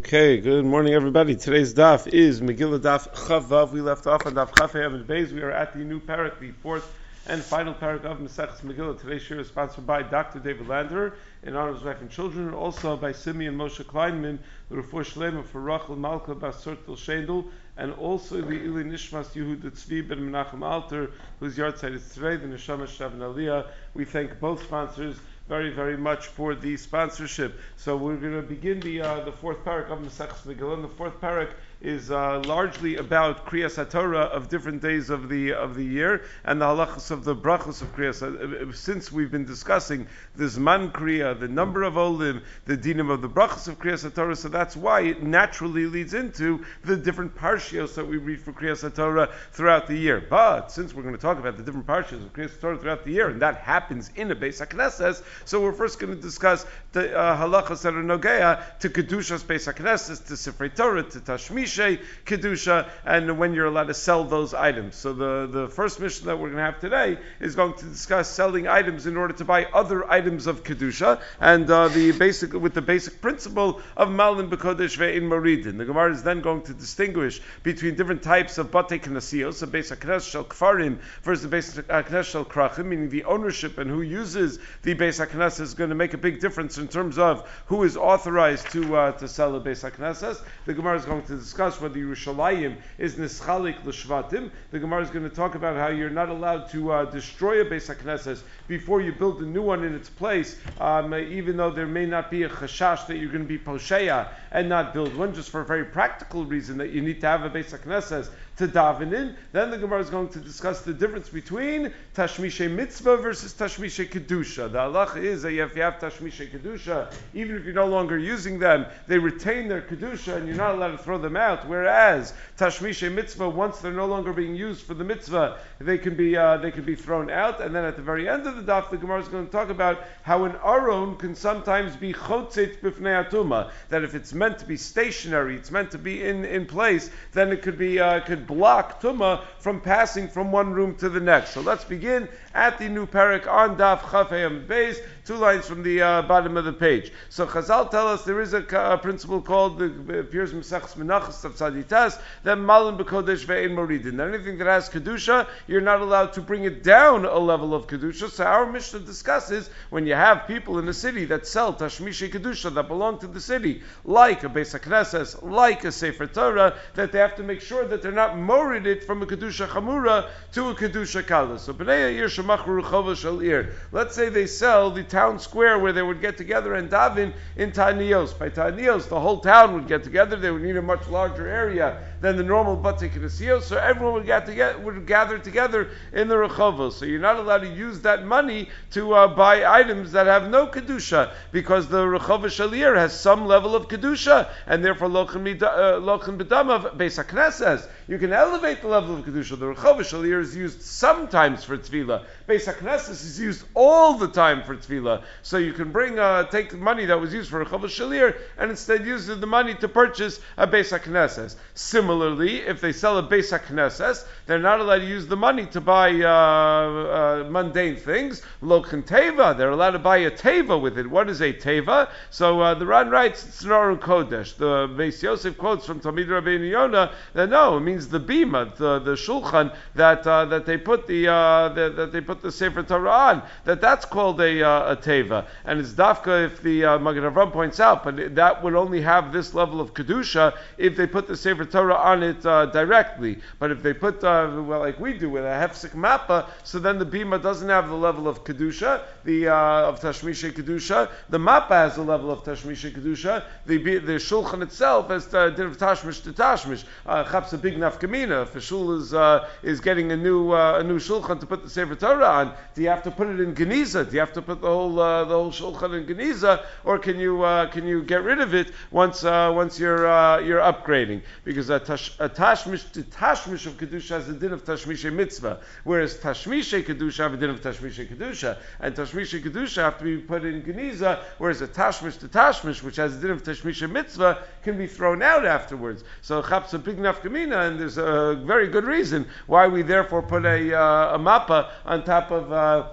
Okay, good morning, everybody. Today's daf is Megillah daf Chavav. We left off on daf Chafei and Beis. We are at the new parak, the fourth and final parak of Maseches Megillah. Today's shir is sponsored by Dr. David Lander in honor of his wife and children, and also by Simeon Moshe Kleinman, the Refuah Shlema for Rachel Malka Basurtel Shendel, and also the Ili Nishmas Yehuda Tzvi ben Menachem Alter, whose yahrzeit is today, the Neshama Shavin Aliyah. We thank both sponsors very, very much for the sponsorship. So we're going to begin the uh, the fourth parak of Maseches Megillah. The fourth parak is uh, largely about Kriyas HaTorah of different days of the of the year and the halachas of the brachos of Kriyas. Uh, since we've been discussing the Zman Kriya, the number of Olim, the dinim of the brachos of Kriyas HaTorah, so that's why it naturally leads into the different parshios that we read for Kriyas HaTorah throughout the year. But since we're going to talk about the different parshios of Kriyas HaTorah throughout the year, and that happens in a Beis HaKnesses, so we're first going to discuss the uh, halachas that are nogeya to Kedushas Beis HaKnesses, to Sifrei Torah, to Tashmish, kedusha, and when you're allowed to sell those items. So the, the first Mishnah that we're going to have today is going to discuss selling items in order to buy other items of kedusha, and uh, the basic with the basic principle of malin bekodesh ve'in maridin. The Gemara is then going to distinguish between different types of bate knasios, so Beis Knes shel kfarim versus the Beis Knes shel krachim, meaning the ownership and who uses the Beis Knes is going to make a big difference in terms of who is authorized to uh, to sell a Beis Knesses. The Gemara is going to discuss whether Yerushalayim is nischalik l'shvatim. The Gemara is going to talk about how you're not allowed to uh, destroy a Beis HaKnesses before you build a new one in its place, um, even though there may not be a chashash that you're going to be posheya and not build one, just for a very practical reason that you need to have a Beis HaKnesses to daven in. Then the Gemara is going to discuss the difference between Tashmishe Mitzvah versus Tashmishe Kedusha. The halach is that if you have Tashmishe Kedusha, even if you're no longer using them, they retain their Kedusha and you're not allowed to throw them out. Whereas Tashmishe Mitzvah, once they're no longer being used for the Mitzvah, they can be, uh, they can be thrown out. And then at the very end of the daf, the Gemara is going to talk about how an Aron can sometimes be Chotzit Bifnei Atuma. That if it's meant to be stationary, it's meant to be in, in place, then it could be, uh, could block Tuma from passing from one room to the next. So let's begin at the new parak on Daf Chafayim Beis, two lines from the uh, bottom of the page. So Chazal tell us there is a, a principle called the appears Mesachs Menachas of Tzaditas that Malin Bekodesh Ve'in Moridin. Anything that has kedusha, you're not allowed to bring it down a level of kedusha. So our Mishnah discusses when you have people in a city that sell Tashmishi kedusha that belong to the city, like a Beis Hakneses, like a Sefer Torah, that they have to make sure that they're not morid it from a kedusha chamura to a kedusha kala. So Bnei Let's say they sell the town square where they would get together and daven in Tanios. By Tanios, the whole town would get together. They would need a much larger area than the normal Bate Knesios, so everyone would, get together, would gather together in the Rechovos. So you're not allowed to use that money to uh, buy items that have no Kedusha, because the Rechova Shalir has some level of Kedusha, and therefore Lochem B'damav Beis HaKnesses. You can elevate the level of Kedusha. The Rechova Shalir is used sometimes for Tefillah. Beis HaKnesses is used all the time for Tefillah. So you can bring, uh, take money that was used for Rechova Shalir, and instead use the money to purchase a Beis HaKnesses. Similar Similarly, if they sell a Beis HaKnesses, they're not allowed to use the money to buy uh, uh, mundane things. Lochen Teva, they're allowed to buy a Teva with it. What is a Teva? So uh, the Ran writes, it's Aron Kodesh. The Beis Yosef quotes from Talmid Rabbeinu Yonah that no, it means the Bima, the, the Shulchan that uh, that they put the, uh, the, that they put the Sefer Torah on. That that's called a, uh, a Teva, and it's Dafka if the uh, Magen Avram points out, but that would only have this level of kedusha if they put the Sefer Torah on it uh, directly. But if they put, uh, well, like we do with a hefsek mappa, so then the bima doesn't have the level of kedusha, the uh, of tashmisha kedusha. The mappa has a level of tashmisha kedusha. The the shulchan itself has the din of tashmish to tashmish. Uh, chaps a big nafkamina. If a shul is uh, is getting a new uh, a new shulchan to put the sefer Torah on, do you have to put it in geniza? Do you have to put the whole the whole shulchan in geniza, or can you can you get rid of it once once you're you're upgrading? Because a, a tashmish to tashmish of kedusha has a din of tashmisha mitzvah, whereas tashmisha kedusha have a din of tashmisha kedusha, and tashmisha kedusha have to be put in geniza, whereas a tashmish to tashmish, which has a din of tashmisha mitzvah, can be thrown out afterwards. So chaps a big nafkamina, and there's a very good reason why we therefore put a, uh, a mappa on top of. Uh,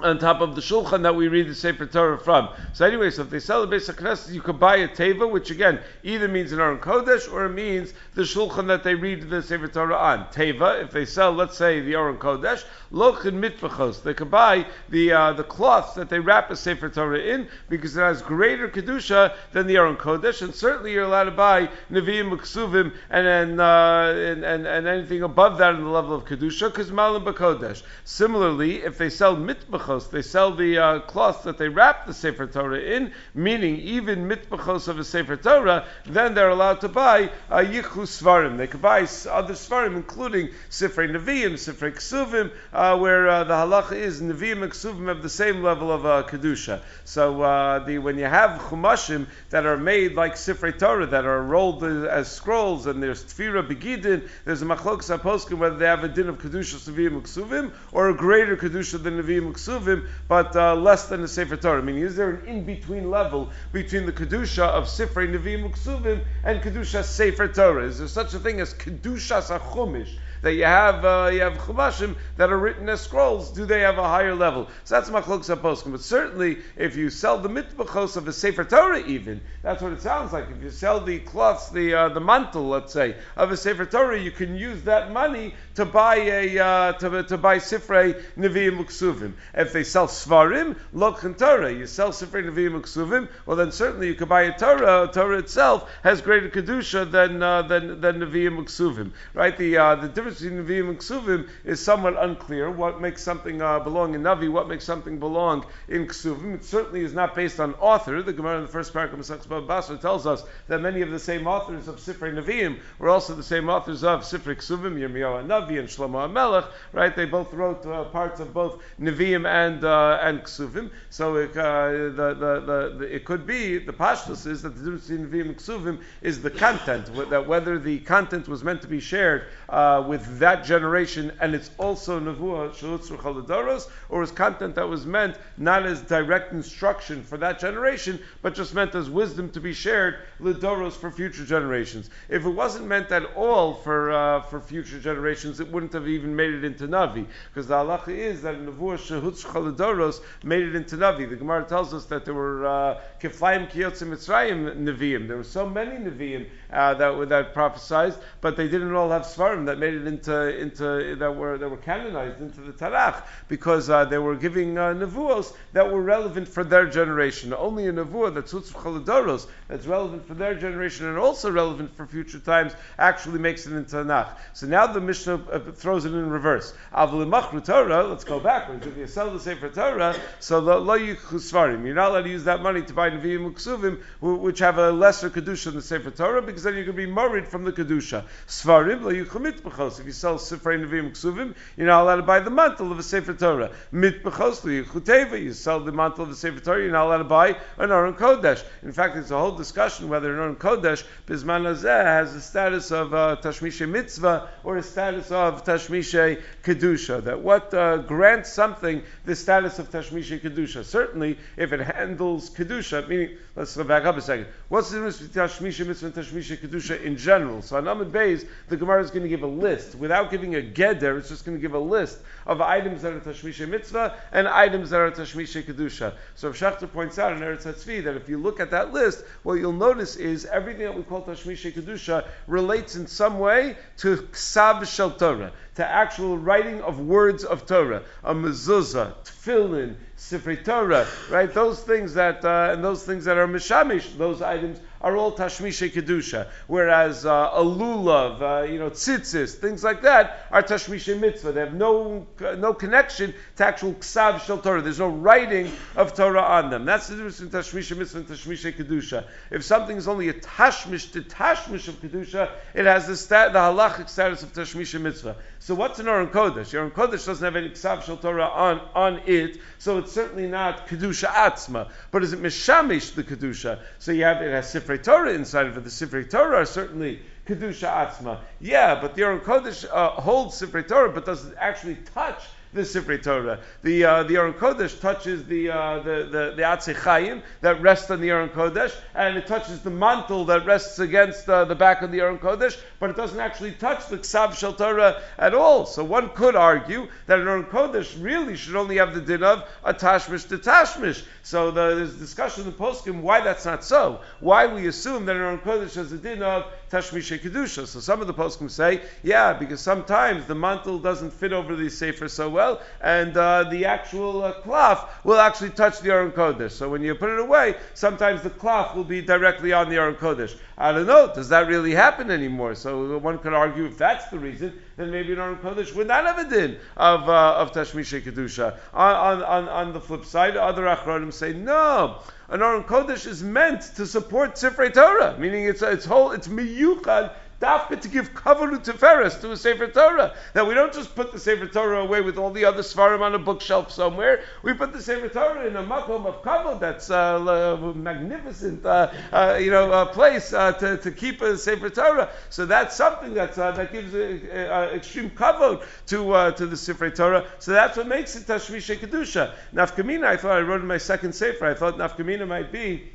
on top of the shulchan that we read the Sefer Torah from. So anyway, so if they sell the Beis HaKnesset, you could buy a teva, which again either means an Aron Kodesh or it means the shulchan that they read the Sefer Torah on. Teva, if they sell, let's say, the Aron Kodesh, lochin mitfachos, they could buy the uh, the cloths that they wrap a Sefer Torah in because it has greater kedusha than the Aron Kodesh, and certainly you're allowed to buy Nevi'im Muksuvim and and, uh, and, and and anything above that in the level of kedusha because Malam Bakodesh. Similarly, if they sell mitbachos they sell the uh, cloth that they wrap the Sefer Torah in, meaning even mitbachos of a Sefer Torah, then they're allowed to buy uh, yichu svarim. They could buy other svarim, including Sifrei Nevi'im, Sifrei Ksuvim, uh, where uh, the halacha is Nevi'im and have the same level of uh, kedusha. So uh, the, when you have chumashim that are made like Sifrei Torah, that are rolled as scrolls, and there's tefira begidin, there's a machlok aposkim whether they have a din of kedusha Nevi'im and Ksuvim or a greater kedusha than Nevi'im and Ksuvim Ksuvim, but uh, less than the Sefer Torah. I mean, is there an in-between level between the Kedusha of Sifrei Nevi'im Ksuvim and Kedusha Sefer Torah? Is there such a thing as Kedusha Sachumish? That you have uh, you have chumashim that are written as scrolls. Do they have a higher level? So that's machlok saposkim. But certainly, if you sell the mitbachos of a sefer Torah, even that's what it sounds like. If you sell the cloths, the uh, the mantle, let's say, of a sefer Torah, you can use that money to buy a uh, to, to buy sifrei neviim uksuvim. If they sell svarim, lokhan Torah, you sell sifrei neviim uksuvim. Well, then certainly you could buy a Torah. Torah itself has greater kedusha than uh, than than neviim uksuvim. Right? The uh, the difference between Nevi'im and Ksuvim is somewhat unclear. What makes something uh, belong in Navi? What makes something belong in Ksuvim? It certainly is not based on author. The Gemara in the first paragraph of Masach Basra tells us that many of the same authors of Sifrei Nevi'im were also the same authors of Sifrei Ksuvim, Yirmiyahu Navi and Shlomo HaMelech, right? They both wrote uh, parts of both Nevi'im and uh, and Ksuvim. So it, uh, the, the, the, the, it could be, the pashtus is that the difference between Nevi'im and Ksuvim is the content, that whether the content was meant to be shared uh, with with that generation, and it's also nevuah shalutzru or is content that was meant not as direct instruction for that generation, but just meant as wisdom to be shared lidoros for future generations. If it wasn't meant at all for uh, for future generations, it wouldn't have even made it into navi, because the halacha is that nevuah shalutzru chaladoros made it into navi. The Gemara tells us that there were uh, kiflayim kiyotzim mitzrayim. There were so many neviim uh, that that prophesied, but they didn't all have svarim that made it into into that were that were canonized into the Tanakh because uh, they were giving uh, nevuos that were relevant for their generation. Only a nevuah that's chaladoros that's relevant for their generation and also relevant for future times actually makes it into Tanakh. So now the Mishnah uh, throws it in reverse. Avlimachru Torah. Let's go backwards. If you sell the Sefer Torah, so lo svarim. You're not allowed to use that money to buy neviim uksuvim, which have a lesser kedusha than the Sefer Torah, because then you're going to be married from the kedusha. Svarim lo yichumit b'chos. If you sell Sifrei Nevi'im Ksuvim, you're not allowed to buy the mantle of a Sefer Torah. Mitbechosli Chuteva, you sell the mantle of a Sefer Torah, you're not allowed to buy an Aron Kodesh. In fact, there's a whole discussion whether an Aron Kodesh, Bisman Hazeh, has a status of uh, Tashmishe Mitzvah or a status of Tashmishe Kedusha. That what uh, grants something the status of Tashmishe Kedusha. Certainly, if it handles Kedusha, meaning, let's go back up a second. What's the difference between Tashmishe Mitzvah and Tashmishe Kedusha in general? So on Amid Beis, the Gemara is going to give a list without giving a geder, it's just going to give a list of items that are Tashmisha Mitzvah and items that are Tashmisha Kedusha. So if Schachter points out in Eretz Hatzvi that if you look at that list, what you'll notice is everything that we call Tashmisha Kedusha relates in some way to Ksav Shel Torah, to actual writing of words of Torah, a mezuzah, tefillin, Sifrei Torah, right? Those things that uh, and those things that are mishamish, those items are all tashmisha kedusha. Whereas uh, a lulav, uh, you know, tzitzis, things like that are tashmisha mitzvah. They have no no connection to actual ksav shel Torah. There's no writing of Torah on them. That's the difference between tashmisha mitzvah and tashmisha kedusha. If something is only a tashmish to tashmish of kedusha, it has the stat, the halachic status of tashmisha mitzvah. So what's an Aron Kodesh? Aron Kodesh doesn't have any ksav shel Torah on on it, so it's certainly not kedusha atzma. But is it mishamish the kedusha? So you have it has sifrei Torah inside of it. The Sifrei Torah are certainly Kedusha Atzma. Yeah, but the Aron Kodesh uh, holds Sifrei Torah, but doesn't actually touch the Sifrei Torah. The uh, the Aron Kodesh touches the uh, the the, the Atzei that rests on the Aron Kodesh, and it touches the mantle that rests against uh, the back of the Aron Kodesh, but it doesn't actually touch the Ksav Shel Torah at all. So one could argue that an Aron Kodesh really should only have the din of a tashmish to tashmish. So the, there's discussion in the poskim why that's not so. Why we assume that an Aron Kodesh has a din of tashmish kedusha. So some of the poskim say, yeah, because sometimes the mantle doesn't fit over the sefer so well, and uh, the actual uh, cloth will actually touch the Aron Kodesh. So when you put it away, sometimes the cloth will be directly on the Aron Kodesh. I don't know, does that really happen anymore? So one could argue if that's the reason, then maybe an Aron Kodesh would not have a din of, uh, of Tashmisha Kedusha. On, on, on the flip side, other Achronim say, no, an Aron Kodesh is meant to support Sifrei Torah, meaning it's, it's whole, it's miyuchad dafka to give kavod to Ferris to a Sefer Torah. That we don't just put the Sefer Torah away with all the other svarim on a bookshelf somewhere. We put the Sefer Torah in a makom of kavod that's uh, a magnificent, uh, uh, you know, uh, place uh, to, to keep a Sefer Torah. So that's something that's, uh, that gives extreme kavod to to the Sefer Torah. So that's what makes it Tashmisha Kedusha. Nafkamina, I thought I wrote in my second Sefer. I thought Nafkamina might be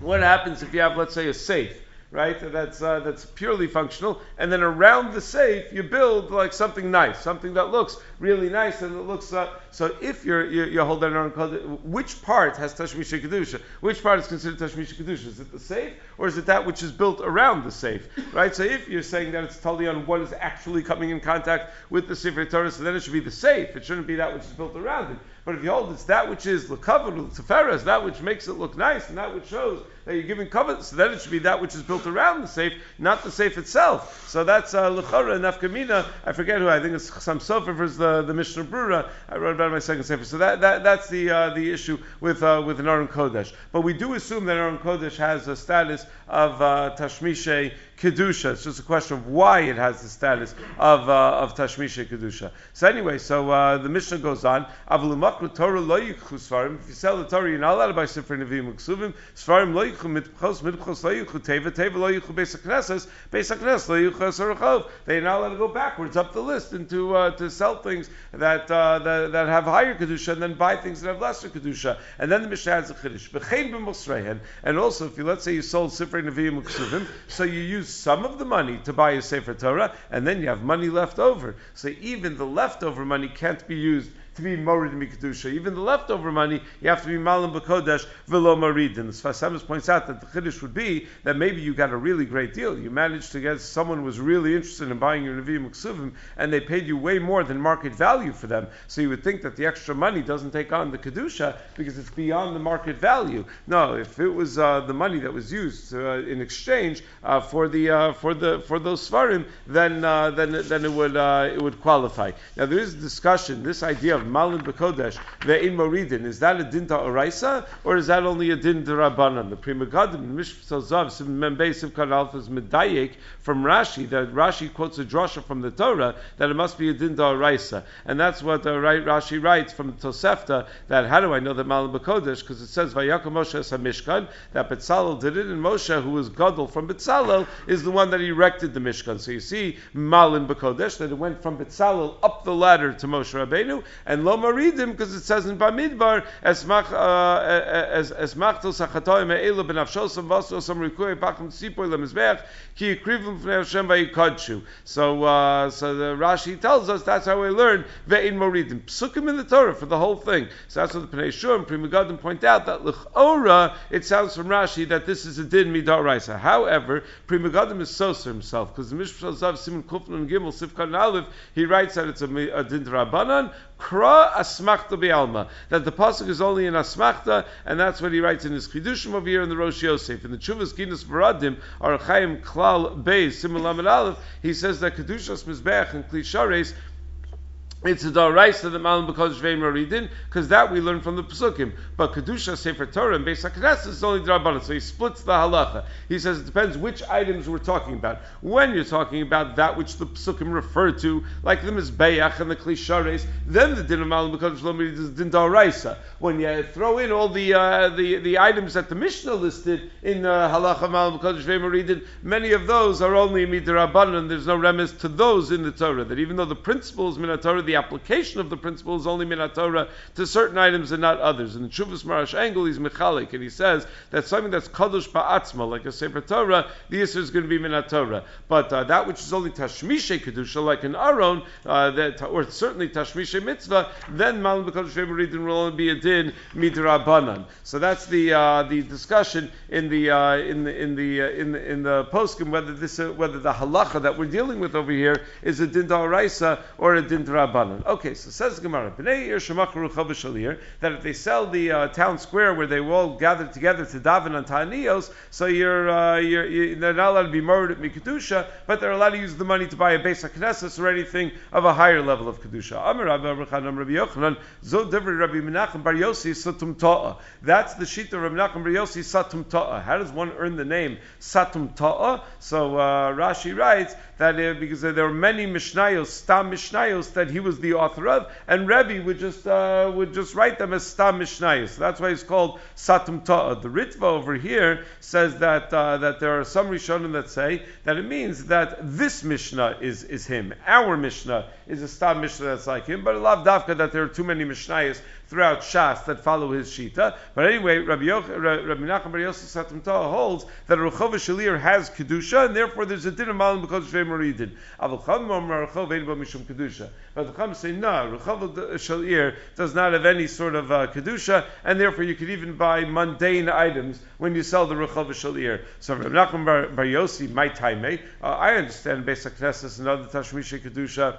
what happens if you have, let's say, a safe right? That's uh, that's purely functional. And then around the safe, you build like something nice, something that looks really nice, and it looks. Uh, so if you're you, you hold that on which part has tashmisha kedusha? Which part is considered tashmisha kedusha? Is it the safe, or is it that which is built around the safe? Right. So if you're saying that it's totally on what is actually coming in contact with the sefer Torah, so then it should be the safe. It shouldn't be that which is built around it. But if you hold it's that which is lekavod, teferes, that which makes it look nice, and that which shows that you're giving covenant, so then it should be that which is built around the safe, not the safe itself. So that's uh, lechora and nafkamina. I forget who. I think it's some sofer for the the Mishnah Brura. I wrote about in my second sefer. So that, that that's the uh, the issue with uh, with an Aron Kodesh. But we do assume that Aron Kodesh has a status of uh, kedusha. It's just a question of why it has the status of uh, of tashmisha kedusha. So anyway, so uh, the Mishnah goes on. If you sell the Torah, you're not allowed to buy Sefer Nevi'im Uksuvim. Svarim lo yikchu mitchos mitchos lo teva teva lo haknesses beis haknes lo They're not allowed to go backwards up the list and to uh, to sell things that, uh, that that have higher kedusha and then buy things that have lesser kedusha. And then the Mishnah adds a chiddush. And also, if you let's say you sold Sefer Nevi'im Uksuvim, so you use some of the money to buy a Sefer Torah, and then you have money left over. So even the leftover money can't be used to be morid mikdusha. Even the leftover money, you have to be malam b'kodesh v'lo the Sfas points out that the chiddush would be that maybe you got a really great deal. You managed to get someone was really interested in buying your nevi'im ksuvim, and they paid you way more than market value for them. So you would think that the extra money doesn't take on the kedusha because it's beyond the market value. No, if it was uh, the money that was used uh, in exchange uh, for the uh, for the for those svarim, then uh, then then it would uh, it would qualify. Now there is discussion. This idea of Malin Bekodesh, Ve'in Moridin, is that a din oraisa, or is that only a din Rabbanan? The Pri Megadim, Mishpsal Zav, Membei Sivkan Alphas Medayek, from Rashi, that Rashi quotes a drasha from the Torah, that it must be a din oraisa. And that's what uh, right, Rashi writes from Tosefta, that how do I know that Malin Bekodesh? Because it says, Vayakom Moshe Mishkan, that Betzalel did it, and Moshe, who was Gadol from Betzalel, is the one that erected the Mishkan. So you see, Malin Bekodesh, that it went from Betzalel up the ladder to Moshe Rabbeinu, and lo maridim because it says in Bamidbar esmach uh, as esmachtos hachatoim me'elu benafshosam vasosam rikuei pachim tzipoy lemizbeach ki yikrivim fnei Hashem vayikadshu. So uh, so the Rashi tells us that's how we learn ve'in maridim psukim in the Torah for the whole thing. So that's what the Pnei Shur and Pri Megadim point out that l'chora it sounds from Rashi that this is a din midar raisa. However, Pri Megadim is soser himself because the Mishpah Zav Simon Kufnan and Gimel Sifkan Aleph he writes that it's a, a din Rabbanan Kra asmachta bi'alma. That the pasuk is only in asmachta, and that's what he writes in his chidushim over here in the Rosh Yosef. In the Chuvas Ginas Varadim, Arachayim Klal Beis Simulam Aleph, he says that kedushas mizbeach and klishares it's a daraisa that malam because shveim because that we learn from the pesukim. But kedusha sefer Torah and Beis Haknes is only drabanan. So he splits the halacha. He says it depends which items we're talking about. When you're talking about that which the pesukim refer to, like the mizbeach and the klishares, then the din of malam because shveim is din daraisa. When you throw in all the uh, the the items that the Mishnah listed in uh, halacha malam because shveim many of those are only midrabanan. And there's no remes to those in the Torah. That even though the principles min Torah the application of the principle is only minatora to certain items and not others. And the Chuvas Maharash Engel, he's mechalik, and he says that something that's kadosh ba'atzma, like a sefer Torah, the issue is going to be minatora. But uh, that which is only tashmishe kedusha, like an aron, uh, that, or certainly tashmishe mitzvah, then malam b'kadosh din will only be a din midrabanan. So that's the uh, the discussion in the uh, in the in the uh, in the in the poskim whether this uh, whether the halacha that we're dealing with over here is a din da'araisa or a din da'rabanan. Okay, so says Gemara, that if they sell the uh, town square where they all gather together to daven on ta'aniyos, so you're, uh, you're, you're, they're not allowed to be murdered at mikadusha, but they're allowed to use the money to buy a base of knesses or anything of a higher level of kedusha. That's the sheet of Rabbi Nachman Bar Yossi Satum Ta'a. How does one earn the name Satum Ta'a? So uh, Rashi writes that uh, because there were many Mishnayos, Stam Mishnayos, that he was the author of, and Rebbe would just uh, would just write them as Stam Mishnayos. So that's why it's called Satum Ta'a. The Ritva over here says that uh, that there are some Rishonim that say that it means that this Mishnah is is him. Our Mishnah is a Stam Mishnah that's like him, but love dafka that there are too many Mishnayos throughout Shas that follow his Shita. But anyway, Rabbi, Yoch, Rabbi Nachman Bar Yosef Satam holds that a Rechov Shalir has Kedusha, and therefore there's a din of Malam because Shvei Moridin. Avol Chum Rechov Ein Bo Mishum Kedusha. But the Chum say, no, Rechov Shalir does not have any sort of uh, Kedusha, and therefore you could even buy mundane items when you sell the Rechov Shalir. So Rabbi Nachman Bar, Yossi, my time, uh, I understand Beis HaKnesses and other Tashmisha Kedusha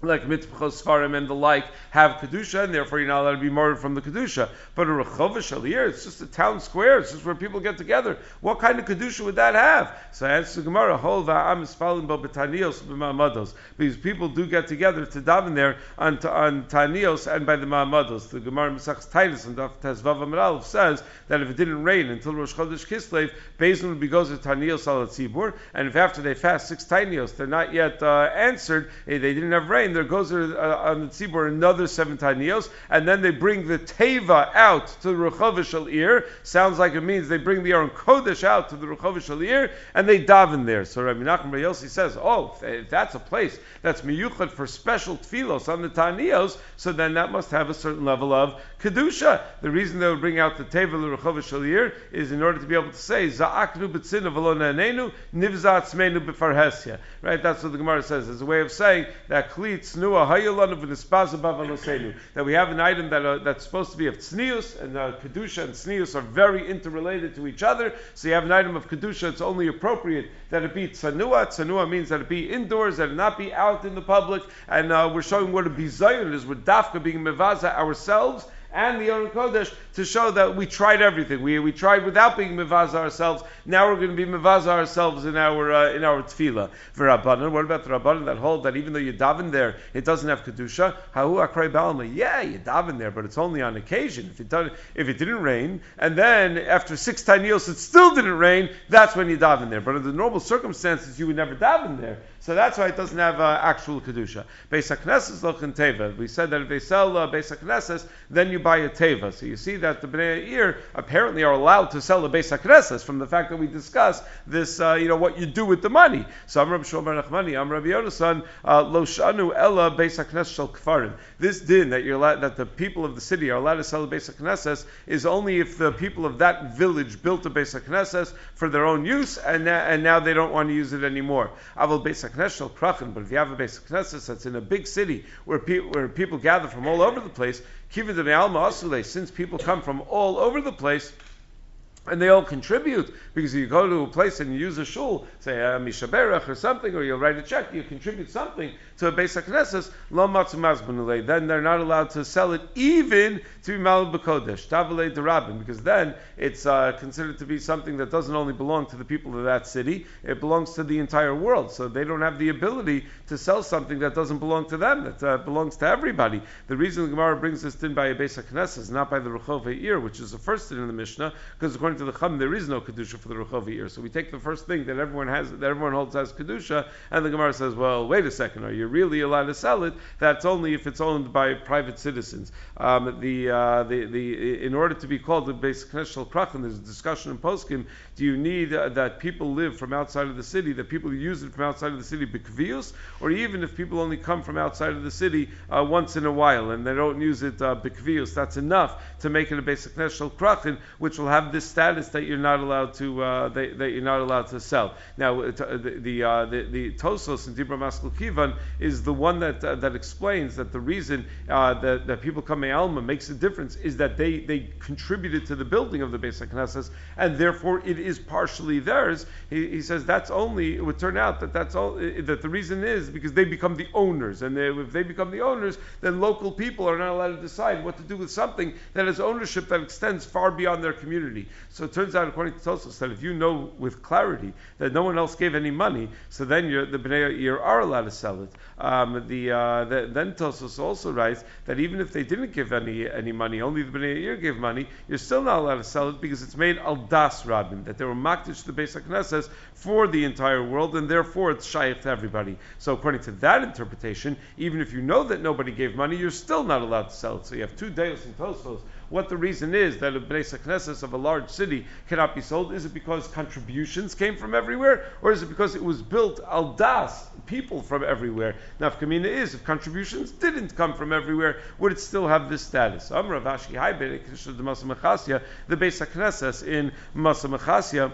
like mitpachos svarim and the like have kedusha, and therefore you're not allowed to be murdered from the kedusha. But a rechova shalir, it's just a town square. It's just where people get together. What kind of kedusha would that have? So I answer the Gemara, hol va'am ispalim b'tanios b'ma'amados, because people do get together to daven there on, on tanios and by the ma'amados. The Gemara Mesachs Titus and Tezvav Amalov says that if it didn't rain until Rosh Chodesh Kislev, Bezin would be goes to tanios al and if after they fast six tanios they're not yet uh, answered, eh, they didn't have rain there goes uh, on the tzibur another seven tanios, and then they bring the teva out to the Rechovish Ir. Sounds like it means they bring the Aron Kodesh out to the Rechovish Ir, and they daven there. So Rabbi Nachman Yossi says, oh, if that's a place that's miyuchad for special tefillos on the tanios, so then that must have a certain level of kedusha. The reason they would bring out the teva the Rechovish Ir is in order to be able to say za'aknu b'tzina v'lo nivzat tzmeinu b'farhesya. Right? That's what the Gemara says. As a way of saying that kli that we have an item that uh, that's supposed to be of tznius, and uh, kedusha and tznius are very interrelated to each other. So you have an item of kedusha. It's only appropriate that it be tzanua. Tzanua means that it be indoors, that it not be out in the public. And uh, we're showing what a bizayon is. We're dafka being mevaza ourselves and the Aron Kodesh to show that we tried everything. We, we tried without being mevaz ourselves. Now we're going to be mevaz ourselves in our uh, in our tefillah. For Rabbanan, what about the Rabbanan that hold that even though you daven there, it doesn't have kedusha? Hahu akrei balma. Yeah, you daven there, but it's only on occasion. If it done, if it didn't rain, and then after six tinios it still didn't rain, that's when you daven there. But under normal circumstances, you would never daven there. So that's why it doesn't have uh, actual kedusha. Beis Haknesses lochin teva. We said that if they sell uh, Beis then you buy a teva. So you see that the Bnei Ir apparently are allowed to sell the Beis from the fact that we discuss this, uh, you know, what you do with the money. So I'm Rabbi Shlomo Nachmani, I'm Rabbi Yonasan, uh, lo shanu ella Beis shel kfarim. This din that you're allowed, that the people of the city are allowed to sell the Beis is only if the people of that village built a Beis for their own use, and, and now they don't want to use it anymore. Aval Beis Kneshel Krachin, but if you have a Beis Knesset that's in a big city where, pe- where people gather from all over the place, since people come from all over the place, and they all contribute because you go to a place and you use a shul, say a uh, mishaberach or something, or you'll write a check, you contribute something to a Beis HaKnesses, lo Then they're not allowed to sell it even to be malad b'kodesh, tavalei derabim, because then it's uh, considered to be something that doesn't only belong to the people of that city, it belongs to the entire world. So they don't have the ability to sell something that doesn't belong to them, that uh, belongs to everybody. The reason the Gemara brings this din by a Beis HaKnesses, not by the Rechov Ir, which is the first din in the Mishnah, because according to the Chum, there is no kedusha for the Rechovi ear. So we take the first thing that everyone has, that everyone holds as kedusha, and the Gemara says, well, wait a second, are you really allowed to sell it? That's only if it's owned by private citizens. Um, the, uh, the, the, in order to be called the basic national krachin, there's a discussion in Poskim. Do you need uh, that people live from outside of the city, that people use it from outside of the city, bikvius, or even if people only come from outside of the city uh, once in a while and they don't use it uh, bikvius, that's enough to make it a basic national krachin, which will have this status that you're not allowed to uh, that, that, you're not allowed to sell. Now, uh, the the, uh, the, the Tosos in Dibra Maskul Kivan is the one that uh, that explains that the reason uh, that, that people come to Alma makes a difference is that they, they contributed to the building of the Beis Knesset, and therefore it is partially theirs. He, he, says that's only it would turn out that that's all that the reason is because they become the owners, and they, if they become the owners, then local people are not allowed to decide what to do with something that has ownership that extends far beyond their community. So it turns out, according to Tosos, that if you know with clarity that no one else gave any money, so then the Bnei Yir are allowed to sell it. Um, the, uh, the, then Tosos also writes that even if they didn't give any any money, only the Bnei Yir gave money, you're still not allowed to sell it because it's made al das rabim, that they were makdish the Beis Knesses for the entire world, and therefore it's shaykh to everybody. So according to that interpretation, even if you know that nobody gave money, you're still not allowed to sell it. So you have two deus in Tosos what the reason is that a Bnei Knesset of a large city cannot be sold. Is it because contributions came from everywhere, or is it because it was built al das, people from everywhere? Nafkamina is if contributions didn't come from everywhere, would it still have this status? Amar Rav Ashi Hai the Beis Knesset in Masa Mechasya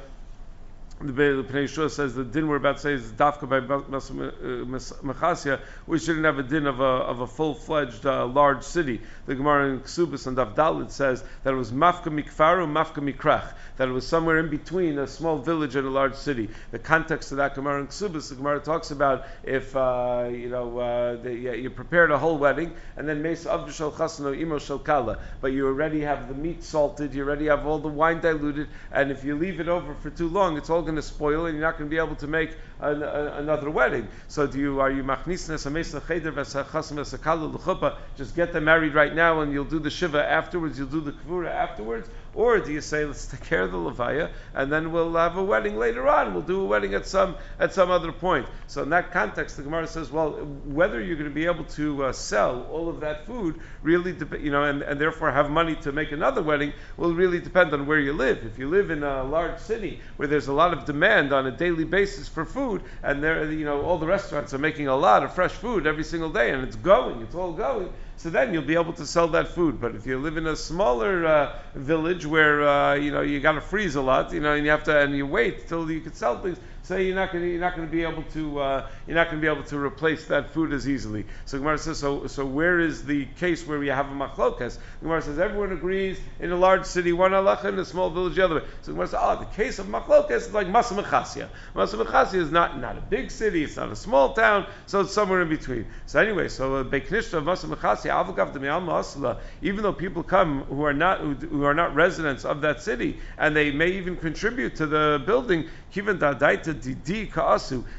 the Pnei Yehoshua says the din we're about to say is dafka by Mechasya, we shouldn't have a din of a, of a full-fledged uh, large city. The Gemara in Ksubis and Davdalit says that it was mafka mikfaru, mafka mikrach, that it was somewhere in between a small village and a large city. The context of that Gemara in Ksubis, the Gemara talks about if, uh, you know, uh, the, yeah, you prepared a whole wedding, and then Mesa Abdu Shal Chasano Imo Shal Kala, but you already have the meat salted, you already have all the wine diluted, and if you leave it over for too long, it's all going to spoil, and you're not going to be able to make an, a, another wedding. So do you are you machnisnes a cheder v'sakalu Just get them married right now, and you'll do the shiva afterwards. You'll do the kvura afterwards, or do you say let's take care of the levaya and then we'll have a wedding later on? We'll do a wedding at some at some other point. So in that context, the Gemara says, well, whether you're going to be able to uh, sell all of that food really, de- you know, and, and therefore have money to make another wedding will really depend on where you live. If you live in a large city where there's a lot of demand on a daily basis for food, and there, you know, all the restaurants are making a lot of fresh food every single day, and it's going, it's all going so then you'll be able to sell that food. But if you live in a smaller uh, village where uh, you know you got to freeze a lot, you know, and you have to and you wait till you can sell things, say you're not going you're not going to be able to uh, you're not going to be able to replace that food as easily. So Gemara says so. So where is the case where we have a machlokas? Gemara says everyone agrees in a large city one halacha, in a small village the other way. So Gemara says oh the case of machlokas is like Masa Mechasia. Masa Mechasia is not not a big city, it's not a small town, so it's somewhere in between. So anyway, so uh, Beiknishta of Masa Mechasia even though people come who are not who, who are not residents of that city and they may even contribute to the building, Kivan Dadaita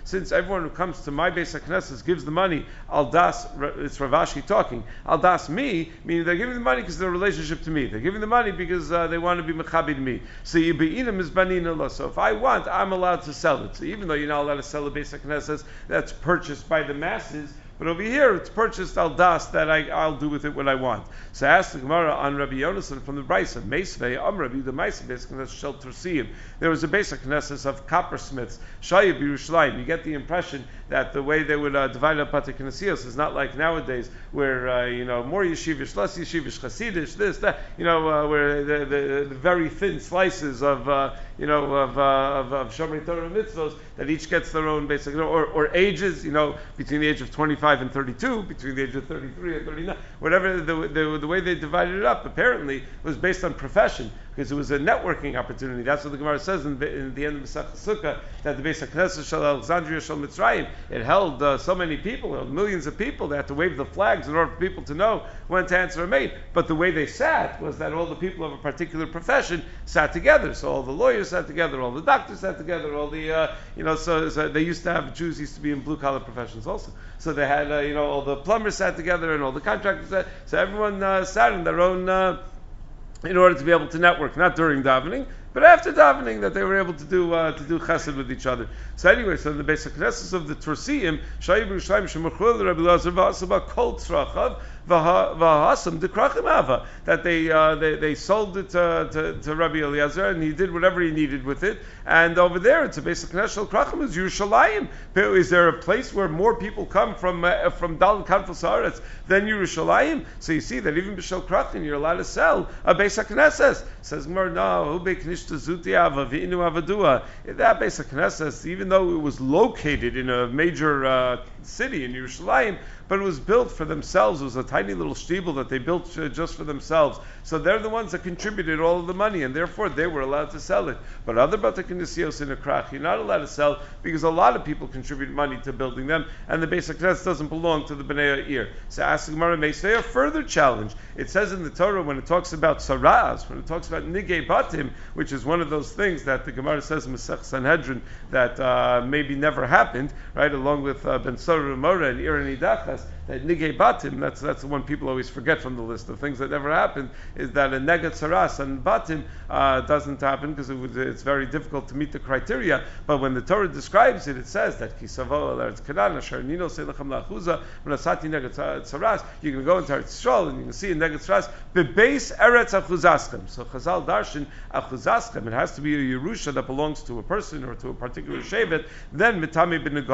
Since everyone who comes to my Beis Knesset gives the money, Al Das, it's Rav Ashi talking, Al Das me, meaning they're giving the money because they're a relationship to me. They're giving the money because uh, they want to be Mechabid me. So Yibi'inim is Banina So if I want, I'm allowed to sell it. So even though you're not allowed to sell a Beis Knesset that's purchased by the masses, but over here, it's purchased al das that I, will do with it what I want. So ask the Gemara on Rabbi Yonason from the Brisa, Meisvei, Am Rabbi, the Meisvei, Shel Tursiim. There was a Beis Knesset of coppersmiths, Shayib Yerushalayim. You get the impression that the way they would uh, divide up Bate Knesios is not like nowadays, where, uh, you know, more yeshivish, less yeshivish, chassidish, this, that, you know, uh, where the, the, the, very thin slices of, uh, you know, of, uh, of, of Shomrei Torah mitzvos that each gets their own basic, or, or ages, you know, between the age of 25 and 32, between the age of 33 and 39, whatever the, the, the way they divided it up, apparently was based on profession because it was a networking opportunity. That's what the Gemara says in, in the end of Masach Sukkah that the Beis Knesset Shal Alexandria Shal Mitzrayim it held uh, so many people, millions of people. They had to wave the flags in order for people to know when to answer a maid. But the way they sat was that all the people of a particular profession sat together. So all the lawyers sat together, all the doctors sat together, all the uh, you know. So, so, they used to have Jews used to be in blue collar professions also. So they had uh, you know all the plumbers sat together and all the contractors sat. So everyone uh, sat in their own uh, in order to be able to network, not during davening, but after davening that they were able to do uh, to do chesed with each other. So anyway, so the Beis Knesses of the Torsiim, Shayib Yerushalayim Shemachul Rabbi Lazar Vasaba Kol Tzrachav that they, uh, they they sold it to, to, to Rabbi Eliezer and he did whatever he needed with it. And over there, it's a basic national krachim is Yerushalayim. Is there a place where more people come from uh, from Dal Kanfas than Yerushalayim? So you see that even b'shel krachim you're allowed to sell a Beis Knesses. Says Gemara, no, ube knishta avadua. That Beis Knesses, even though it was located in a major uh, city in Yerushalayim, but it was built for themselves. It was a tiny little shtiebel that they built just for themselves. So they're the ones that contributed all of the money, and therefore they were allowed to sell it. But other Batakinisios in a krach, you're not allowed to sell because a lot of people contribute money to building them, and the basic test doesn't belong to the Bnei Ir. So ask Gemara may say a further challenge. It says in the Torah when it talks about saraz, when it talks about nigei batim, which is one of those things that the Gemara says in Masech Sanhedrin that uh, maybe never happened, right? Along with uh, Ben Sorah Mora and Iran That nigei batim, that's that's the one people always forget from the list of things that never happened, is that a negat saras and batim uh, doesn't happen because it it's very difficult to meet the criteria. But when the Torah describes it, it says that kisavo eretz kanan asher nino selachem lachuza v'nasati negat saras. You can go into Eretz Yisrael and you can see a negat saras bebeis eretz achuzaschem. So Chazal darshan achuzaschem. It has to be a yerusha that belongs to a person or to a particular shevet. Then mitami bin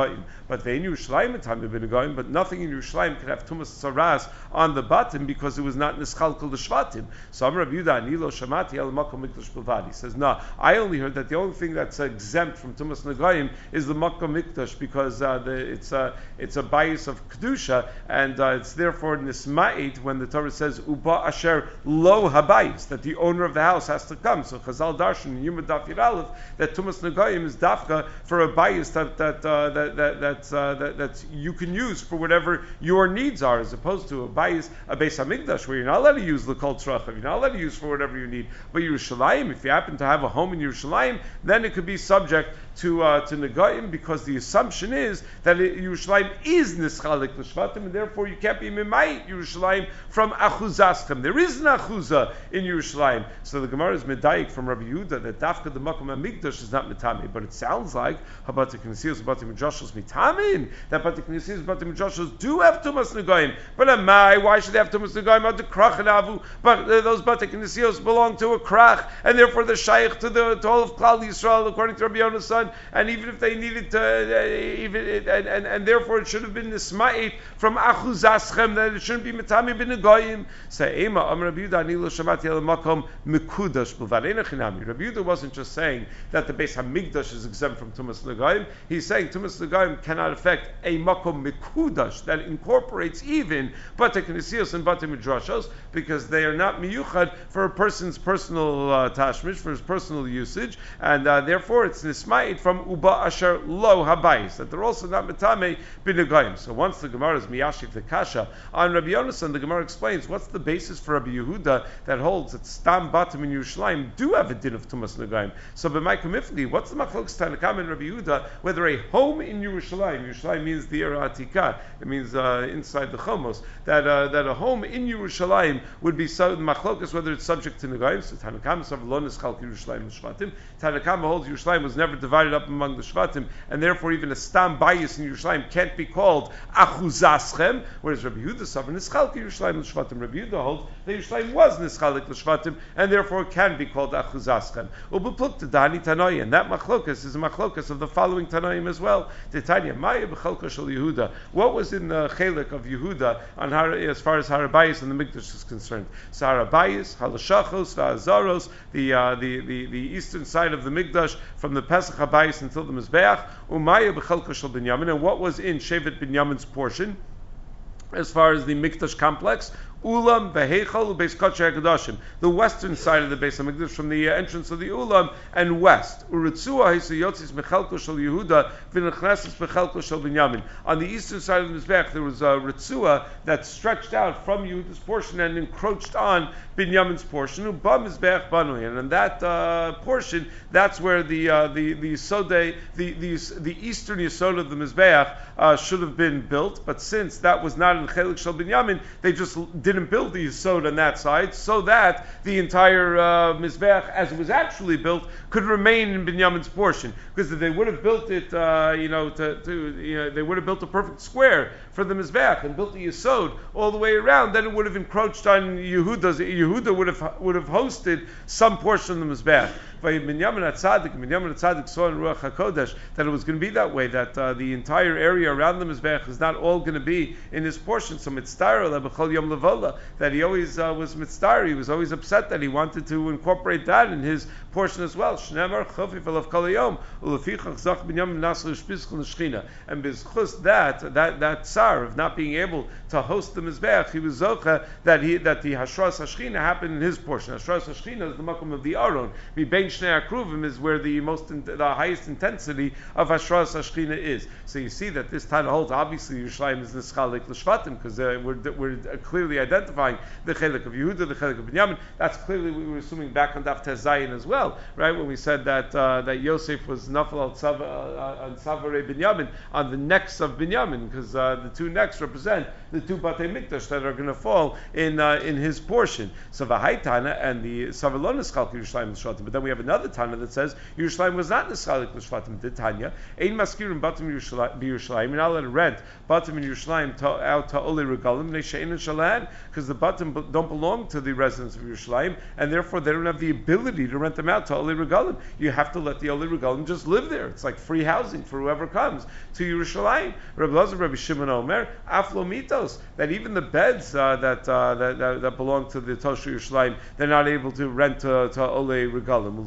But they in Yerushalayim mitami bin but nothing in Yerushalayim could have tumas saras on the bottom because it was not nischalkal the shvatim. So Amr Yudah Nilo Shamati El Makom Mikdash Bilvad. He says, no, I only heard that the only thing that's exempt from tumas nagayim is the Makom Mikdash because uh, the, it's a it's a bias of kedusha and uh, it's therefore nisma'it when the Torah says Uba Asher Lo Habayis that the owner of the house has to come. So Chazal Darshan Yuma Daf Aleph that tumas nagayim is dafka for a bias that that uh, that that that, uh, that that you can use for whatever you your needs are, as opposed to a bayis, a Beis Hamikdash, where you're not allowed to use the kol tzrachav, you're not allowed to use for whatever you need. But Yerushalayim, if you happen to have a home in Yerushalayim, then it could be subject to uh, to negaim because the assumption is that Yerushalayim is nischalik l'shvatim, and therefore you can't be mimayit Yerushalayim from achuzaschem. There is an achuza in Yerushalayim. So the Gemara is medayik from Rabbi Yehuda that dafka the makom hamikdash is not mitame, but it sounds like habat the knesiyos, habat the midrashos mitamin that habat the knesiyos, habat the midrashos do have tumas negoyim. But amai, why should they have tumas negoyim? Out the krach and avu, but uh, those batik nesios belong to a krach, and therefore the shaykh to the to all of Klal Yisrael, according to Rabbi Yonasan. And even if they needed to, uh, even and, and, and therefore it should have been nisma'it from achuzaschem that it shouldn't be mitami bin negoyim. Say ema am Rabbi Yudah anilo shamati el makom mikudash chinami. Rabbi Yudah wasn't just saying that the Beis Hamikdash is exempt from tumas negoyim. He's saying tumas negoyim cannot affect a makom mikudash that incorporates even Bate Knesios and Bate Midrashos because they are not miyuchad for a person's personal uh, tashmish, for his personal usage, and uh, therefore it's nismait from Uba Asher Lo Habayis, that they're also not metame binagayim. So once the Gemara is miyashiv the kasha on Rabbi Yonasan, the Gemara explains what's the basis for Rabbi Yehuda that holds that Stam Batim and Yerushalayim do have a din of Tumas Nagayim. So b'may what's the machlokes Tanakam and Rabbi Yehuda whether a home in Yerushalayim, Yerushalayim means the era Atika, it means uh, inside the Chomos, that uh, that a home in Yerushalayim would be so, machlokas whether it's subject to Negayim. So Tanakam Savalonis Chalk Yerushalayim Shvatim. Tanakam holds Yerushalayim was never divided up among the Shvatim, and therefore even a stam bias in Yerushalayim can't be called Achuzaschem, whereas Rabbi Yehuda Savon is Chalk Yerushalayim Shvatim. Rabbi Yehuda holds that Yerushalayim was Nischalik Shvatim, and therefore can be called Achuzaschem. Ubepluk Dani Tanoi, and that machlokas is a machlokas of the following Tanoim as well. Titania Maya. What was in the chelik of Yehuda on Har, as far as Harabayis and the Mikdash is concerned. So Harabayis, Halashachos, Va'azaros, the, uh, the, the, the eastern side of the Mikdash from the Pesach Habayis until the Mizbeach, Umaya B'chelka Shal Binyamin, and what was in Shevet Binyamin's portion as far as the Mikdash complex Ulam Behechal Beis Kodshei the western side of the Beis Hamikdash from the uh, entrance of the Ulam and west. Uritzua Hisayotzis Mechalko Shel Yehuda V'nechneses Mechalko Shel Binyamin. On the eastern side of the Mizbech there was a Ritzua that stretched out from Yehuda's portion and encroached on Binyamin's portion. Uba Mizbech Banui, and in that uh, portion, that's where the uh, the the Sode, the the, the eastern Yisod of the Mizbech uh, should have been built. But since that was not in Chelik Shel Binyamin, they just did didn't build the Yisod on that side, so that the entire uh, as it was actually built, could remain in Binyamin's portion. Because if they would have built it, uh, you know, to, to, you know, they would have built a perfect square for the Mizbeach and built the Yisod all the way around, then it would have encroached on Yehuda's. Yehuda would have would have hosted some portion of the Mizbeach. Binyamin Atzadik, Binyamin Atzadik saw in Ruach HaKodesh that it was going to be that way, that uh, the entire area around the Mizbeach is not all going to be in his portion. So Mitzvah Yom Levola, that he always uh, was Mitzvah, he was always upset that he wanted to incorporate that in his portion as well. Ulefichach Zach Binyamin Nasr Neshchina. And because that, that, that tsar of not being able to host the Mizbeach, he was Zocha that he, that the Hashras Hashchina happened in his portion. Hashras Hashchina is the Makom of the Aron. Bein Shnei Akruvim is where the most, the highest intensity of Hashras Hashchina is. So you see that this Tana holds, obviously Yerushalayim is Nischalik L'Shvatim, because uh, we're, we're clearly identifying the Chelik of Yehuda, the Chelik of Binyamin. That's clearly we were assuming back on Daf Tezayin as well, right? When we said that uh, that Yosef was Nafal al Sav, uh, on Savare Binyamin, on the necks of Binyamin, because uh, the two necks represent the two Batei Mikdash that are going to fall in uh, in his portion. So the high Tana and the Savalon Nischalik Yerushalayim L'Shvatim. But then we have another Tana that says Yerushalayim was not Nischalik L'Shvatim. The Tanya, Ein Maskirim Batim Yerushalayim, you're not allowed to rent Batim in Yerushalayim out to Ole Regalim, because the Batim don't belong to the residents of Yerushalayim, and therefore they don't have the ability to rent them out to Regalim. You have to let the Ole Regalim just live there. It's like free housing for whoever comes to Yerushalayim. Rabbi Lazar, Rabbi Shimon Omer, Aflomitos, that even the beds uh, that, uh, that, that, that, belong to the Toshu Yerushalayim, they're not able to rent to, to Ole Regalim.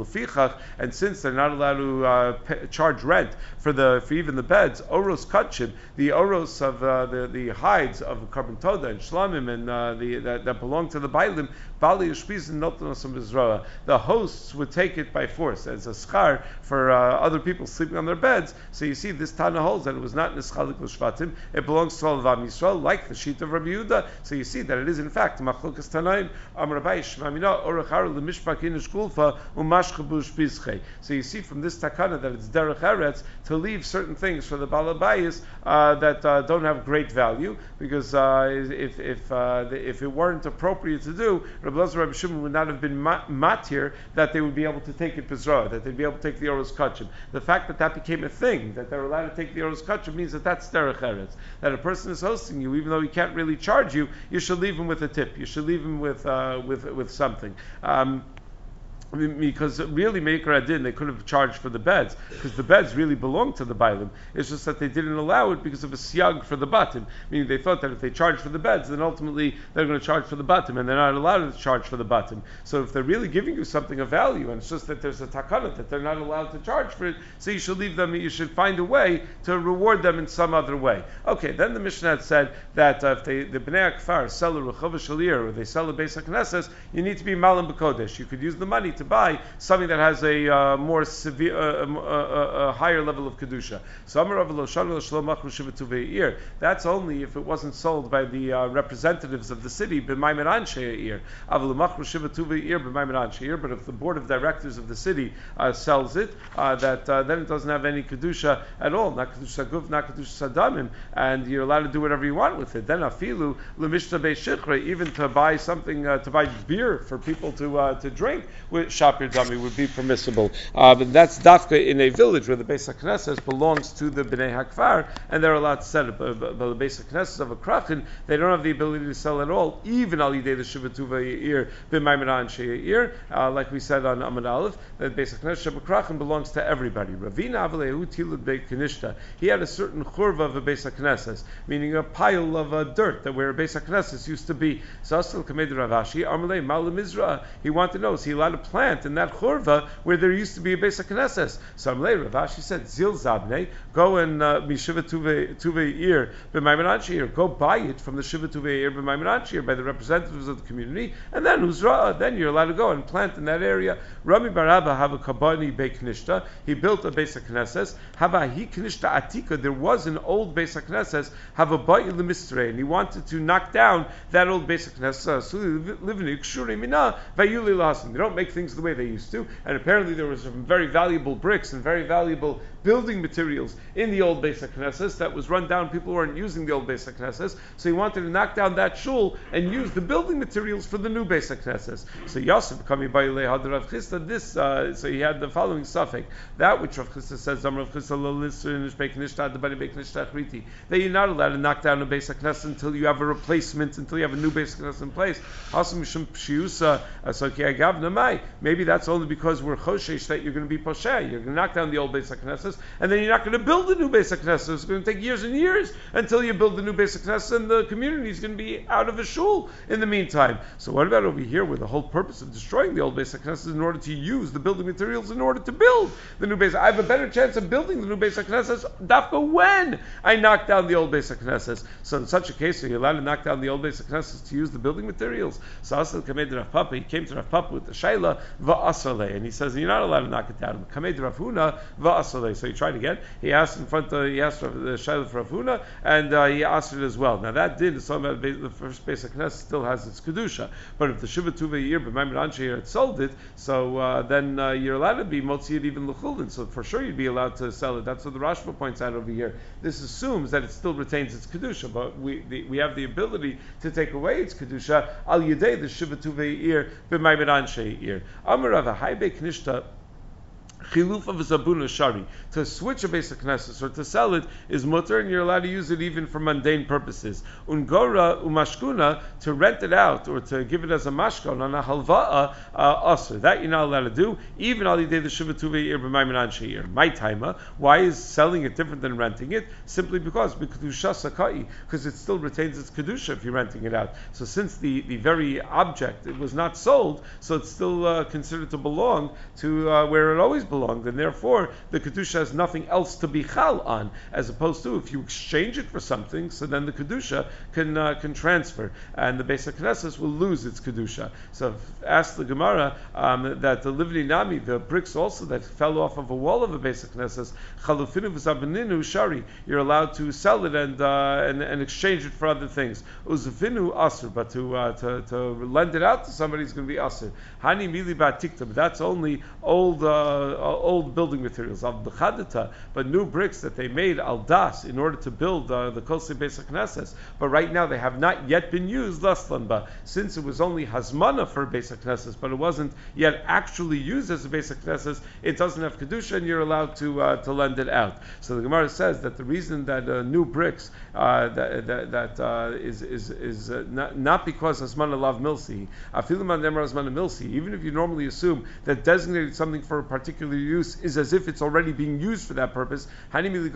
And since they're not allowed to uh, pay, charge rent for the for even the beds, Oros Kachim, the Oros of uh, the, the hides of Carbon Toda and Shlamim and uh, the, that, that belong to the Bailim, the hosts would take it by force as a schar for uh, other people sleeping on their beds. So you see, this Tana holds that it was not Nischalik L'Shvatim, it belongs to all of Yisrael, like the sheet of Rabbi Yehuda. So you see that it is in fact Machlokas Tanaim, Am Rabbi Shmamina, Orachar L'Mishpak Inish Kulfa, Umashchabush Bizche. So you see from this Takana that it's Derech Eretz to leave certain things for the Balabayas uh, that uh, don't have great value, because uh, if, if, uh, if it weren't appropriate to do, Rabbi Lazar Rabbi Shimon would not have been matir that they would be able to take it Pizra, that they'd be able to take the Oros Kachim. The fact that that became a thing, that they're allowed to take the Oros Kachim, means that that's Derech Eretz. That a person is hosting you, even though he can't really charge you, you should leave him with a tip. You should leave him with, uh, with, with something. Um, because really Maker Adin, they could have charged for the beds, because the beds really belong to the Bailim. It's just that they didn't allow it because of a siyag for the batim, meaning they thought that if they charge for the beds, then ultimately they're going to charge for the batim, and they're not allowed to charge for the batim. So if they're really giving you something of value, and it's just that there's a takana that they're not allowed to charge for it, so you should leave them, you should find a way to reward them in some other way. Okay, then the Mishnah said that uh, if they, the Bnei Hakfar sell a Rechava Shalir, or they sell a Beis HaKnesses, you need to be Malam B'Kodesh. You could use the money to to buy something that has a uh, more severe, uh, um, uh, uh, a higher level of kedusha. That's only if it wasn't sold by the uh, representatives of the city. But if the board of directors of the city uh, sells it, that then it doesn't have any kedusha at all. Not kedusha guf, not kedusha sadamim, and you're allowed to do whatever you want with it. Then afilu lemishta beishikre, even to buy something to buy beer for people to to drink. Which shapir dami would be permissible. Uh, that's dafka in a village where the Beis HaKnesses belongs to the Bnei Hakfar, and they're allowed to sell it. But, but, but the Beis HaKnesses of a Krachin, they don't have the ability to sell at all, even al yidei the Shivatuva Yeir, b'maimaran she'ir, uh, like we said on Amad Aleph, that Beis HaKnesses of a Krachin belongs to everybody. Ravina avalehu tilud beit. He had a certain churva of a Beis HaKnesses, meaning a pile of uh, dirt that where a Beis HaKnesses used to be. So Asel Kamed Rav Ashi, Amalei Malam Mizra, he wanted to know, is he allowed to plant plant in that churva where there used to be a base of Knesses. So Amlei Rav Ashi said, Zil Zabne, go and Mishiva uh, Tuve Ir b'Maimonanshir, go buy it from the Shiva Tuve Ir b'Maimonanshir by the representatives of the community, and then Uzra, then you're allowed to go and plant in that area. Rami bar Abba have a kabani be knishta. He built a base of Knesses. Hava he knishta atika. There was an old base of Knesses. Have a ba'i lemistre, and he wanted to knock down that old base of Knesses. So. They don't make things the way they used to. And apparently there was some very valuable bricks and very valuable building materials in the old Beis Knesset that was run down. People weren't using the old Beis Knesset, so he wanted to knock down that shul and use the building materials for the new Beis Knesset. So Yosef coming by Lehad Rav Chisda, this uh, so he had the following suffix that which Rav Chisda says, Rav Chisda lo that you're not allowed to knock down a Beis Knesset until you have a replacement, until you have a new Beis Knesset in place. Maybe that's only because we're choshesh that you're going to be posher. You're going to knock down the old Beis Knesset, and then you're not going to build a new Beis Knesset. It's going to take years and years until you build the new Beis Knesset, and the community is going to be out of a shul in the meantime. So what about over here, where the whole purpose of destroying the old Beis Knesset is in order to use the building materials in order to build the new Beis? I have a better chance of building the new Beis Knesset. Dafka when I knock down the old Beis Knesset. So in such a case, are you allowed to knock down the old Beis Knesset to use the building materials? So Asal Kamed Rav Papa, he came to Rav Papa with the Shaila va'asale, and he says you're not allowed to knock it down. Kamed Rav Huna va'asale. So he tried again. He asked in front of he asked the Shaila for Rav and uh, he asked it as well. Now that did talking the first Beis Knesset still has its kedusha, but if the Shiva Tuva year b'Maimed Anshe had sold it, so uh, then uh, you're allowed to be motzi it even l'chulin. So for sure you'd be allowed to sell it. That's what the Rashba points out over here. This assumes that it still retains its kedusha, but we the, we have the ability to take away its kedusha al yedei the shiva tuvei ir b'maimed anshe ir. Amar of a high knishta Chiluf of a zabuna shari. To switch a basic knesset or to sell it is mutter, and you're allowed to use it even for mundane purposes. Ungora umashkuna to rent it out or to give it as a mashkon on a halva'a uh. That you're not allowed to do, even al the shiva tuve b'maimanan sheir. My timer. Why is selling it different than renting it? Simply because because it still retains its kedusha if you're renting it out. So since the, the very object it was not sold, so it's still uh, considered to belong to uh, where it always belonged belonged, and therefore the kedusha has nothing else to be chal on, as opposed to if you exchange it for something, so then the kedusha can uh, can transfer, and the Beis Knesset will lose its kedusha. So ask the Gemara um, that the livni nami, the bricks also that fell off of a wall of a Beis Knesset, chalufinu v'zabaninu shari, you're allowed to sell it and, uh, and, and exchange it for other things. Uzavinu asr, but to, uh, to to lend it out to somebody is going to be asr. Hani mili batikta, but that's only old uh, uh, old building materials, al b'chadita, but new bricks that they made al das in order to build uh, the Kosei Beis Knesses. But right now they have not yet been used laslanba, since it was only hazmana for Beis Knesses, but it wasn't yet actually used as a Beis Knesses. It doesn't have kedusha, and you're allowed to uh, to lend it out. So the Gemara says that the reason that uh, new bricks uh, that that, that uh, is is is not, not because hazmana lav milsi, afilim hazmana milsi. Even if you normally assume that designated something for a particular use is as if it's already being used for that purpose. That's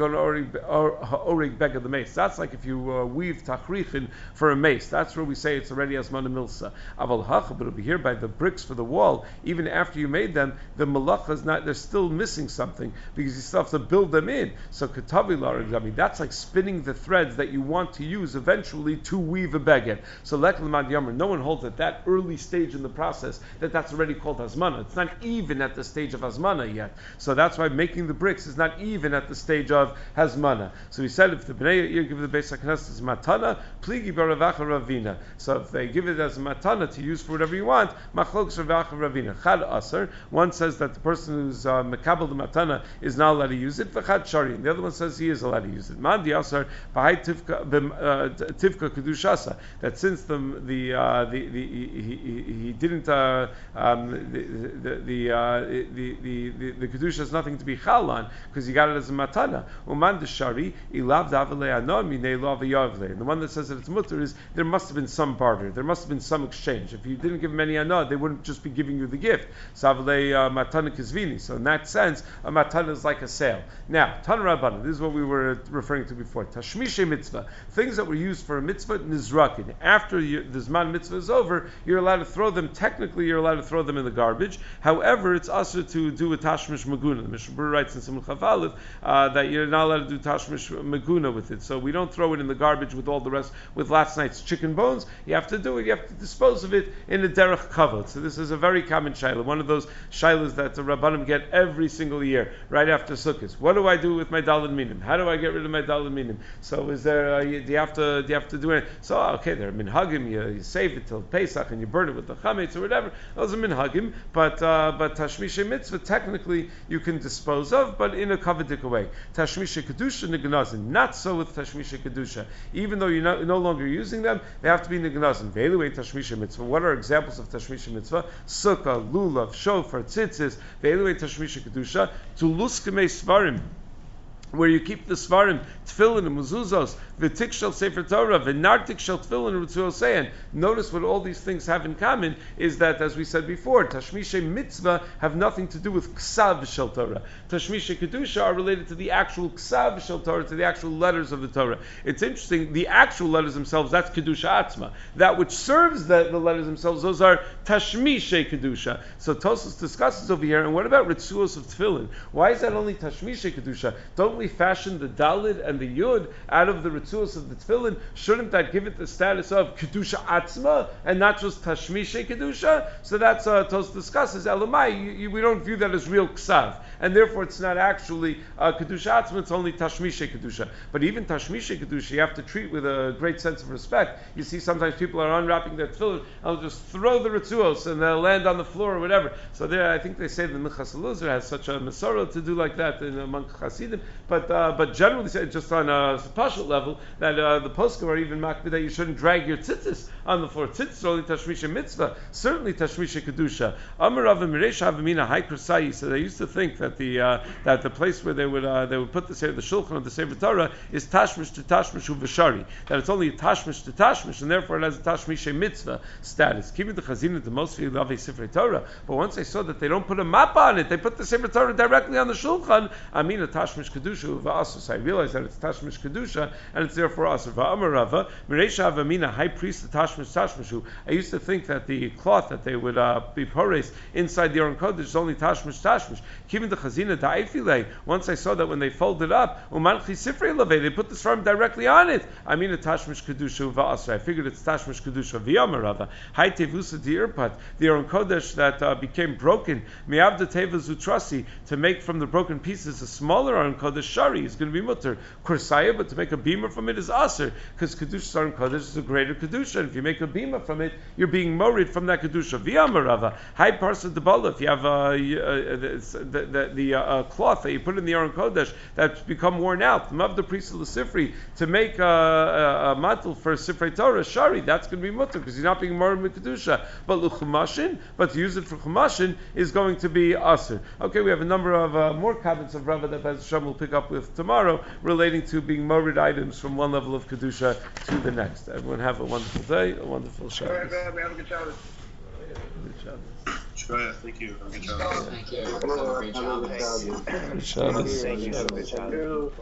like if you uh, weave tachrichin for a mace. That's where we say it's already asmana milsa. Aval but over here by the bricks for the wall, even after you made them, the malacha is not. They're still missing something because you still have to build them in. So katavi I mean that's like spinning the threads that you want to use eventually to weave a beged. So lek no one holds at that early stage in the process that that's already called asmana. It's not even at the stage of asmana yet. So that's why making the bricks is not even at the stage of hazmana. So he said if the Bnei Ir give the Beis HaKnesset as matana, pligi baravacha ravina. So if they give it as matana to use for whatever you want, machlok Rav Acha ravina. Chad aser, one says that the person who's uh, mekabel the matana is not allowed to use it, v'chad shari. The other one says he is allowed to use it. Man di aser, b'hai tivka uh, kedushasa. That since the, the, uh, the, the he, he, he, didn't, uh, um, the, the, the, uh, the, the, the, kedusha has nothing to be chal on because you got it as a matana. Uman deshari ilav the one that says that it's mutter is there must have been some barter, there must have been some exchange. If you didn't give them any anah, they wouldn't just be giving you the gift. Savle uh, matana kizvini. So in that sense, a matana is like a sale. Now, tan rabbanan. This is what we were referring to before. Tashmishe mitzvah. Things that were used for a mitzvah nizrakin. After you, the zman mitzvah is over, you're allowed to throw them. Technically, you're allowed to throw them in the garbage. However, it's also to do a tashmish maguna. The Mishnah writes in Simul Chavalif uh, that you're not allowed to do tashmish maguna with it. So we don't throw it in the garbage with all the rest, with last night's chicken bones. You have to do it, you have to dispose of it in a derech kavod. So this is a very common shaila, one of those shailas that the Rabbanim get every single year, right after Sukkot. What do I do with my dalad minim? How do I get rid of my dalad minim? So is there, uh, do you have to, do you have to do it? So, okay, there are minhagim, you, you save it till Pesach and you burn it with the chametz or whatever. Those are minhagim, but, uh, but tashmish mitzvah, technically, technically you can dispose of, but in a kavadik way. Tashmisha kedusha nignazin. Not so with tashmisha kedusha. Even though you're no, no longer using them, they have to be nignazin. Ve'elu tashmisha mitzvah. What are examples of tashmisha mitzvah? Sukkah, lulav, shofar, tzitzis. Ve'elu tashmisha kedusha. Tuluskeme svarim where you keep the svarim, tefillin, and mezuzos, v'tik shel sefer Torah, v'nartik shel tefillin, and. Notice what all these things have in common is that, as we said before, tashmishe mitzvah have nothing to do with ksav shel Torah. Tashmishe kedusha are related to the actual ksav shel Torah, to the actual letters of the Torah. It's interesting, the actual letters themselves, that's kedusha atzma. That which serves the, the letters themselves, those are tashmishe kedusha. So Tosfos discusses over here, and what about ritzuos of tefillin? Why is that only tashmishe kedusha? Don't we fashion the Dalid and the Yud out of the Ritzuos of the Tefillin, shouldn't that give it the status of Kedusha Atzma and not just Tashmishe Kedusha? So that's uh, Tos discusses. Elamai, we don't view that as real Ksav. And therefore it's not actually uh, Kedusha Atzma, it's only Tashmishe Kedusha. But even Tashmishe Kedusha, you have to treat with a great sense of respect. You see sometimes people are unwrapping their Tefillin and they'll just throw the Ritzuos and they'll land on the floor or whatever. So there, I think they say the Elazar has such a Masorah to do like that in, among Hasidim. But uh, but generally, just on a partial level, that uh, the poskim are even makbid that you shouldn't drag your tzitzis on the floor. Tzitzis only tashmisha mitzvah, certainly tashmisha kedusha. Amar Rav Miresh Havamina Hai Krasai. So they used to think that the uh, that the place where they would uh, they would put the the shulchan of the Sefer Torah is tashmish to tashmish uvashari. That it's only a tashmish to tashmish, and therefore it has a tashmisha mitzvah status. Keeping the chazina the most a Sefer Torah. But once they saw that they don't put a map on it, they put the Sefer Torah directly on the shulchan. I mean a tashmish kedusha so I realize that it's Tashmish Kedusha, and it's therefore Asr. Va'amar Rava, Meresha Avamina, high priest of Tashmish Tashmishu. I used to think that the cloth that they would uh, be pores inside the Aron Kodesh is only Tashmish Tashmish. Keeping the Chazina Da'ifile, once I saw that when they folded up, Uman Chisifre Leve, they put the svarim directly on it. I mean a Tashmish Kedusha Va'asr. I figured it's Tashmish Kedusha V'yamar Rava. High Tevusa Di'irpat, the Aron Kodesh that uh, became broken, Miavda Teva Zutrasi, to make from the broken pieces a smaller Aron Kodesh Shari is going to be mutter. Kursaya, but to make a beamer from it is aser, because Kedusha Sarim Kodesh is a greater Kedusha. And if you make a beamer from it, you're being morid from that Kedusha. Viyamarava, high parsa the bala, if you have uh, the, the, the uh, cloth that you put in the Aron Kodesh that's become worn out, the the priest of the Sifri, to make a, a, a mantle for Sifrei Torah, Shari, that's going to be mutter, because you're not being morid with Kedusha. But Luchumashin, but to use it for Chumashin is going to be aser. Okay, we have a number of uh, more comments of Rava that Bez Shem will pick up with tomorrow relating to being morid items from one level of Kedusha to the next. Everyone have a wonderful day, a wonderful Shabbos. Have a good Shabbos. Sure, thank you. Have a good Thank you. Have a great. Shabbos. Thank you. Have a good job.